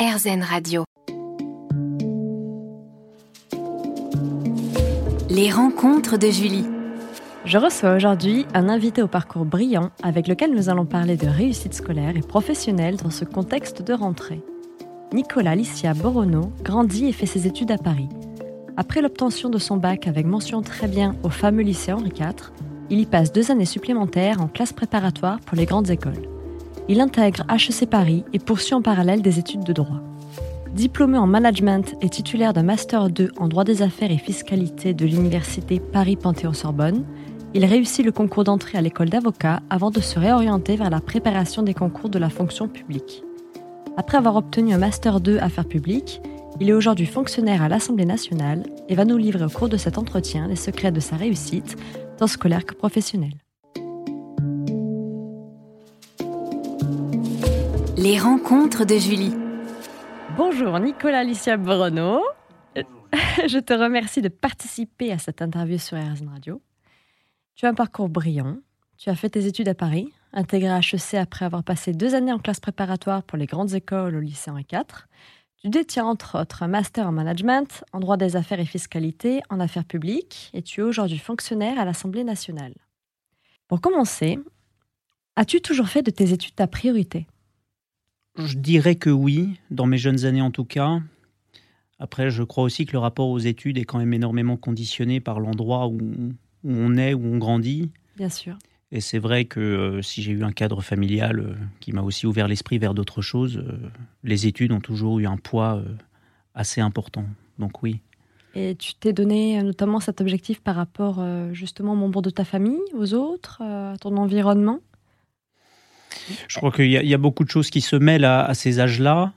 RZN Radio. Les rencontres de Julie. Je reçois aujourd'hui un invité au parcours brillant avec lequel nous allons parler de réussite scolaire et professionnelle dans ce contexte de rentrée. Nicolas Licia Borono grandit et fait ses études à Paris. Après l'obtention de son bac avec mention très bien au fameux lycée Henri IV, il y passe deux années supplémentaires en classe préparatoire pour les grandes écoles. Il intègre HEC Paris et poursuit en parallèle des études de droit. Diplômé en management et titulaire d'un Master 2 en droit des affaires et fiscalité de l'Université Paris-Panthéon-Sorbonne, il réussit le concours d'entrée à l'école d'avocat avant de se réorienter vers la préparation des concours de la fonction publique. Après avoir obtenu un Master 2 Affaires publiques, il est aujourd'hui fonctionnaire à l'Assemblée nationale et va nous livrer au cours de cet entretien les secrets de sa réussite, tant scolaire que professionnelle. Les rencontres de Julie. Bonjour Nicolas Alicia Bruno. Je te remercie de participer à cette interview sur RZN Radio. Tu as un parcours brillant. Tu as fait tes études à Paris, intégré à HEC après avoir passé deux années en classe préparatoire pour les grandes écoles au lycée Henri IV. Tu détiens entre autres un master en management, en droit des affaires et fiscalité, en affaires publiques, et tu es aujourd'hui fonctionnaire à l'Assemblée nationale. Pour commencer, as-tu toujours fait de tes études ta priorité? Je dirais que oui, dans mes jeunes années en tout cas. Après, je crois aussi que le rapport aux études est quand même énormément conditionné par l'endroit où, où on est, où on grandit. Bien sûr. Et c'est vrai que euh, si j'ai eu un cadre familial euh, qui m'a aussi ouvert l'esprit vers d'autres choses, euh, les études ont toujours eu un poids assez important. Donc oui. Et tu t'es donné notamment cet objectif par rapport justement aux membres de ta famille, aux autres, à ton environnement? Je crois qu'il y, a- il y a beaucoup de choses qui se mêlent à, à ces âges-là.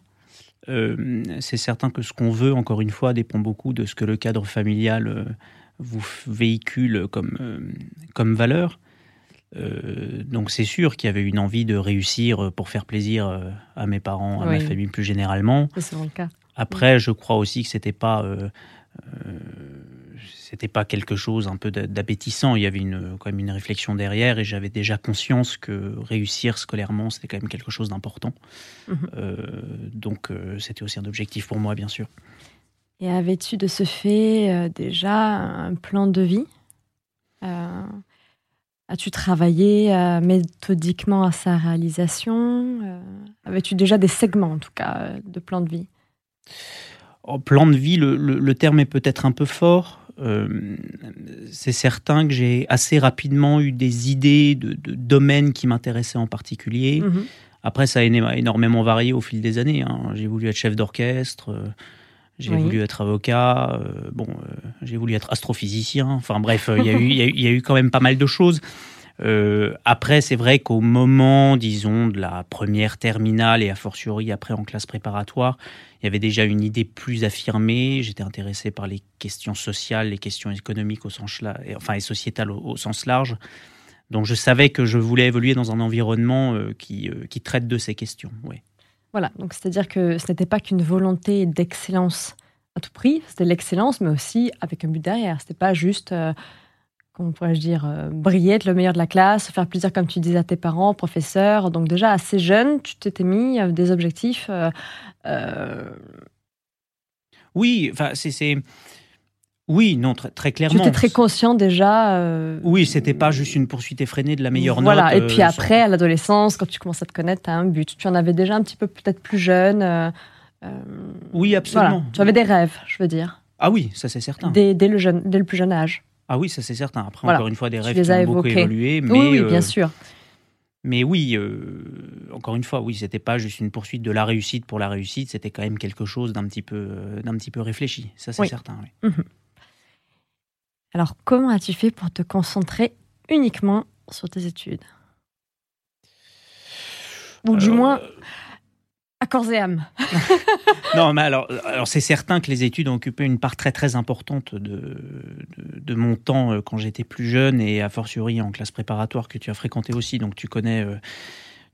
Euh, c'est certain que ce qu'on veut, encore une fois, dépend beaucoup de ce que le cadre familial euh, vous véhicule comme, euh, comme valeur. Euh, donc c'est sûr qu'il y avait une envie de réussir pour faire plaisir à mes parents, à ma famille plus généralement. C'est souvent le cas. Après, je crois aussi que c'était pas, c'était pas quelque chose un peu d'a- d'appétissant. Il y avait une, quand même une réflexion derrière, et j'avais déjà conscience que réussir scolairement, c'était quand même quelque chose d'important. Mhm. Euh, donc, euh, c'était aussi un objectif pour moi, bien sûr. Et avais-tu de ce fait euh, déjà un plan de vie? As-tu travaillé euh, méthodiquement à sa réalisation? Euh, Avais-tu déjà des segments, en tout cas, de plan de vie? En plan de vie, le, le- le terme est peut-être un peu fort. Euh, c'est certain que j'ai assez rapidement eu des idées de, de domaines qui m'intéressaient en particulier. Mhm. Après, ça a énormément varié au fil des années. hein. J'ai voulu être chef d'orchestre, euh, j'ai Oui. voulu être avocat, euh, bon, j'ai voulu être astrophysicien. Enfin bref, y, y il y a eu quand même pas mal de choses. Euh, après, c'est vrai qu'au moment, disons, de la première terminale et a fortiori après en classe préparatoire, il y avait déjà une idée plus affirmée. J'étais intéressé par les questions sociales, les questions économiques au sens enfin et sociétales au, sens large. Donc je savais que je voulais évoluer dans un environnement euh, qui, euh, qui traite de ces questions. Ouais. Voilà, donc c'est-à-dire que ce n'était pas qu'une volonté d'excellence à tout prix, c'était l'excellence, mais aussi avec un but derrière. C'était pas juste, comment pourrais-je dire, euh, briller, être le meilleur de la classe, faire plaisir, comme tu disais, à tes parents, professeurs. Donc déjà, assez jeune, tu t'étais mis euh, des objectifs. euh, Oui, enfin c'est, oui, non, très, très tu clairement. étais très conscient déjà. Oui, c'était pas juste une poursuite effrénée de la meilleure voilà. note. Et puis après, à l'adolescence, quand tu commences à te connaître, tu as un but. Tu en avais déjà un petit peu peut-être plus jeune. Oui, absolument. Voilà. Tu avais des rêves, je veux dire, Ah oui, ça c'est certain. dès, dès le jeune, dès le plus jeune âge. Ah oui, ça c'est certain. Après, Voilà. encore une fois, des rêves qui ont beaucoup évolué. Mais, oui, oui, euh, bien sûr. Mais oui, euh, encore une fois, oui, c'était pas juste une poursuite de la réussite pour la réussite, c'était quand même quelque chose d'un petit peu, euh, d'un petit peu réfléchi. Ça, c'est Oui. certain. oui. Alors, comment as-tu fait pour te concentrer uniquement sur tes études? Ou du Euh, moins, à corps et âme. Non, mais alors, alors c'est certain que les études ont occupé une part très très importante de, de, de mon temps euh, quand j'étais plus jeune et a fortiori en classe préparatoire que tu as fréquenté aussi. Donc tu connais, euh,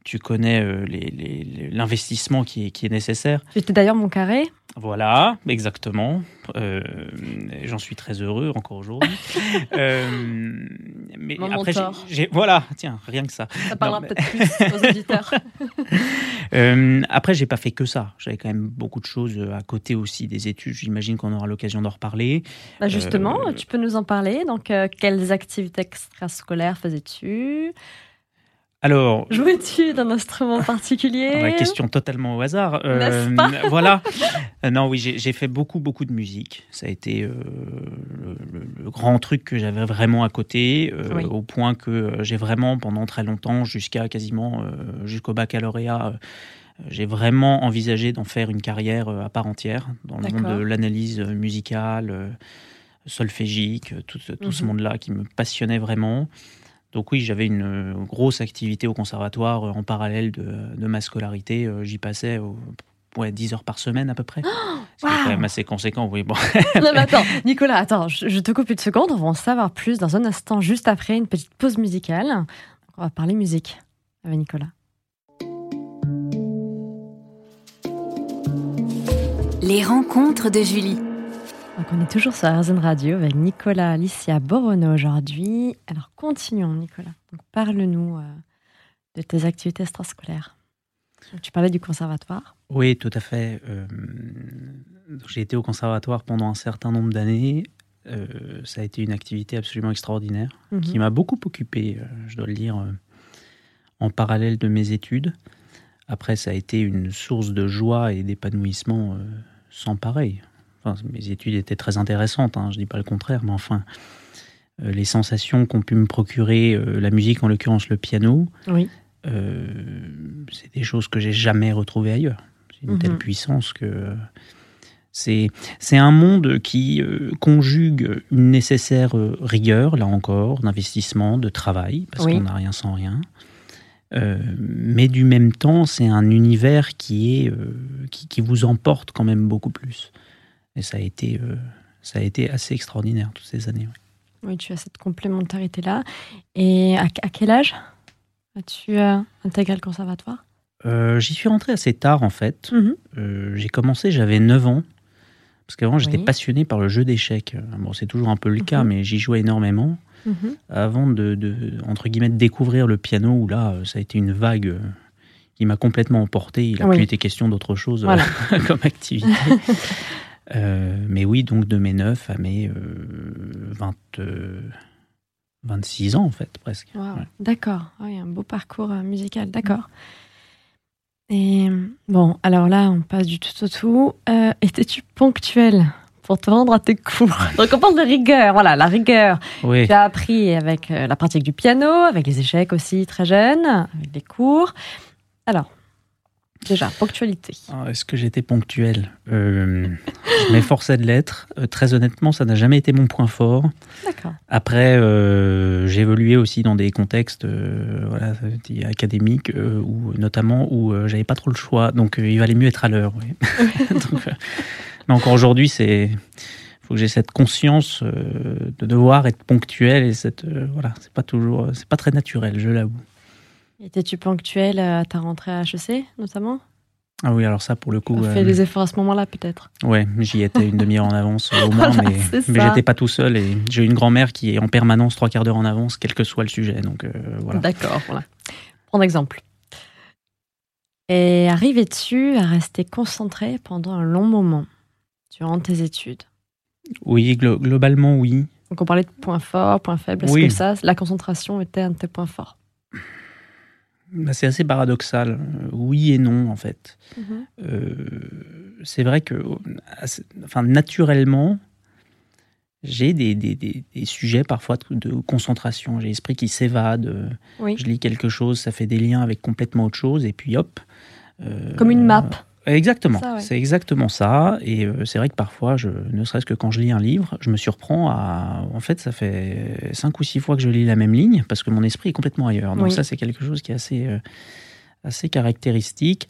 tu connais euh, les- les- les- l'investissement qui est, qui est nécessaire. Tu étais d'ailleurs mon carré Voilà, exactement. Euh, j'en suis très heureux encore aujourd'hui. euh, mais après, j'ai, voilà, tiens, rien que ça. Ça parlera peut-être plus aux auditeurs. euh, après, j'ai pas fait que ça. J'avais quand même beaucoup de choses à côté aussi des études. J'imagine qu'on aura l'occasion d'en reparler. Bah justement, tu peux nous en parler. Donc, quelles activités extrascolaires faisais-tu alors, jouais-tu d'un instrument particulier La question totalement au hasard. Euh, voilà. Euh, non, oui, j'ai fait beaucoup, beaucoup de musique. Ça a été euh, le, grand truc que j'avais vraiment à côté, au point que j'ai vraiment, pendant très longtemps, jusqu'à quasiment jusqu'au baccalauréat, j'ai vraiment envisagé d'en faire une carrière à part entière dans le monde de l'analyse musicale, solfégique, tout, tout ce mhm. monde-là qui me passionnait vraiment. Donc oui, j'avais une euh, grosse activité au conservatoire euh, en parallèle de, ma scolarité. Euh, j'y passais ouais, 10 heures par semaine à peu près. C'est quand même assez conséquent, oui. Bon. non, mais attends, Nicolas, attends, je, te coupe une seconde. On va en savoir plus dans un instant, juste après une petite pause musicale. On va parler musique avec Nicolas. Les rencontres de Julie on est toujours sur RZN Radio avec Nicolas Alicia Borono aujourd'hui. Alors continuons Nicolas. Parle-nous euh, de tes activités extrascolaires. Tu parlais du conservatoire. Oui, tout à fait. Euh, j'ai été au conservatoire pendant un certain nombre d'années. Euh, ça a été une activité absolument extraordinaire mhm. qui m'a beaucoup occupé, je dois le dire, en parallèle de mes études. Après, ça a été une source de joie et d'épanouissement sans pareil mes études étaient très intéressantes, hein, je ne dis pas le contraire, mais enfin, euh, les sensations qu'ont pu me procurer euh, la musique, en l'occurrence le piano, oui. Euh, c'est des choses que j'ai jamais retrouvées ailleurs. C'est une telle mhm. puissance que c'est c'est un monde qui conjugue une nécessaire rigueur, là encore, d'investissement, de travail, parce qu'on n'a rien sans rien. mais du même temps, c'est un univers qui, est, qui, qui, vous emporte quand même beaucoup plus. Et ça a été, euh, ça a été assez extraordinaire toutes ces années. Oui, tu as cette complémentarité-là. Et à, quel âge as-tu euh, intégré le conservatoire? Euh, J'y suis rentré assez tard, en fait. Mhm. j'ai commencé, j'avais 9 ans. Parce qu'avant, j'étais passionné par le jeu d'échecs. Bon, c'est toujours un peu le cas, mhm. mais j'y jouais énormément. Mhm. Avant de, de, entre guillemets, de découvrir le piano, où là, ça a été une vague qui m'a complètement emporté. Il a plus été question d'autre chose comme activité. Euh, mais oui, donc de mes 9 à mes 20, euh, 26 ans, en fait, presque. D'accord, oui, un beau parcours euh, musical, d'accord. Et bon, alors là, on passe du tout au tout. Étais-tu ponctuel pour te rendre à tes cours Donc on parle de rigueur, voilà, la rigueur. Oui. Tu as appris avec la pratique du piano, avec les échecs aussi très jeune, avec les cours. Alors, Déjà, ponctualité. Ah, est-ce que j'étais ponctuel euh, Je m'efforçais de l'être. Euh, très honnêtement, ça n'a jamais été mon point fort. D'accord. Après, euh, j'ai évolué aussi dans des contextes voilà, académiques, où, notamment où j'avais pas trop le choix. Donc, il valait mieux être à l'heure. mais encore aujourd'hui, c'est faut que j'ai cette conscience de devoir être ponctuel et cette voilà, c'est pas toujours, c'est pas très naturel, je l'avoue. Étais-tu ponctuel à ta rentrée à HEC, notamment? Ah oui, alors ça, pour le coup. Tu as fait des efforts à ce moment-là, peut-être? Ouais, j'y étais une demi-heure en avance au moins, mais, mais j'étais pas tout seul. Et j'ai une grand-mère qui est en permanence trois quarts d'heure en avance, quel que soit le sujet. Donc euh, voilà. D'accord, voilà. Prends exemple. Et arrivais-tu à rester concentré pendant un long moment durant tes études? Oui, globalement, oui. Donc on parlait de points forts, points faibles. Est-ce que ça, la concentration était un de tes points forts? C'est assez paradoxal. Oui et non, en fait. Mhm. Euh, c'est vrai que, enfin, naturellement, j'ai des, des, des, sujets parfois de, concentration. J'ai l'esprit qui s'évade. Je lis quelque chose, ça fait des liens avec complètement autre chose, et puis hop. Euh, Comme une map. Exactement, c'est exactement ça. Et euh, c'est vrai que parfois, je, ne serait-ce que quand je lis un livre, je me surprends à. En fait, ça fait cinq ou six fois que je lis la même ligne parce que mon esprit est complètement ailleurs. Donc, ça, c'est quelque chose qui est assez, euh, assez caractéristique.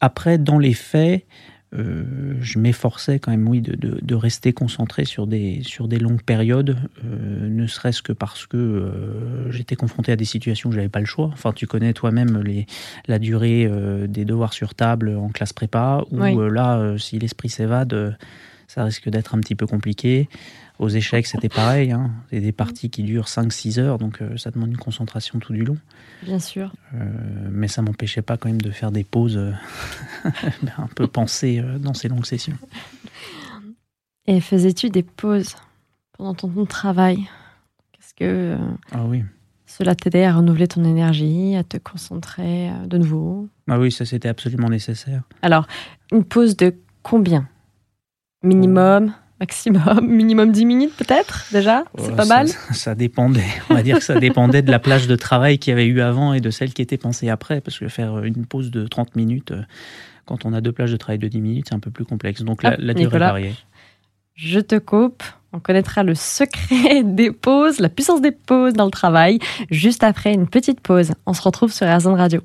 Après, dans les faits, euh, je m'efforçais quand même, oui, de, de, rester concentré sur des, sur des longues périodes, euh, ne serait-ce que parce que euh, j'étais confronté à des situations où j'avais pas le choix. Enfin, tu connais toi-même les, la durée des devoirs sur table en classe prépa, où là, si l'esprit s'évade, ça risque d'être un petit peu compliqué. Aux échecs, c'était pareil. Hein. C'est des parties qui durent 5-6 heures, donc euh, ça demande une concentration tout du long. Bien sûr. Euh, mais ça m'empêchait pas quand même de faire des pauses euh, un peu pensées dans ces longues sessions. Et faisais-tu des pauses pendant ton travail? Qu'est-ce que ah oui. cela t'aidait à renouveler ton énergie, à te concentrer de nouveau? Ah oui, ça c'était absolument nécessaire. Alors, une pause de combien? Minimum maximum, minimum 10 minutes peut-être déjà? C'est pas mal? ça, dépendait. On va dire que ça dépendait de la plage de travail qu'il y avait eu avant et de celle qui était pensée après. Parce que faire une pause de 30 minutes, euh, quand on a deux plages de travail de 10 minutes, c'est un peu plus complexe. Donc la, la durée variée. Je te coupe. On connaîtra le secret des pauses, la puissance des pauses dans le travail, juste après une petite pause. On se retrouve sur Airzone Radio.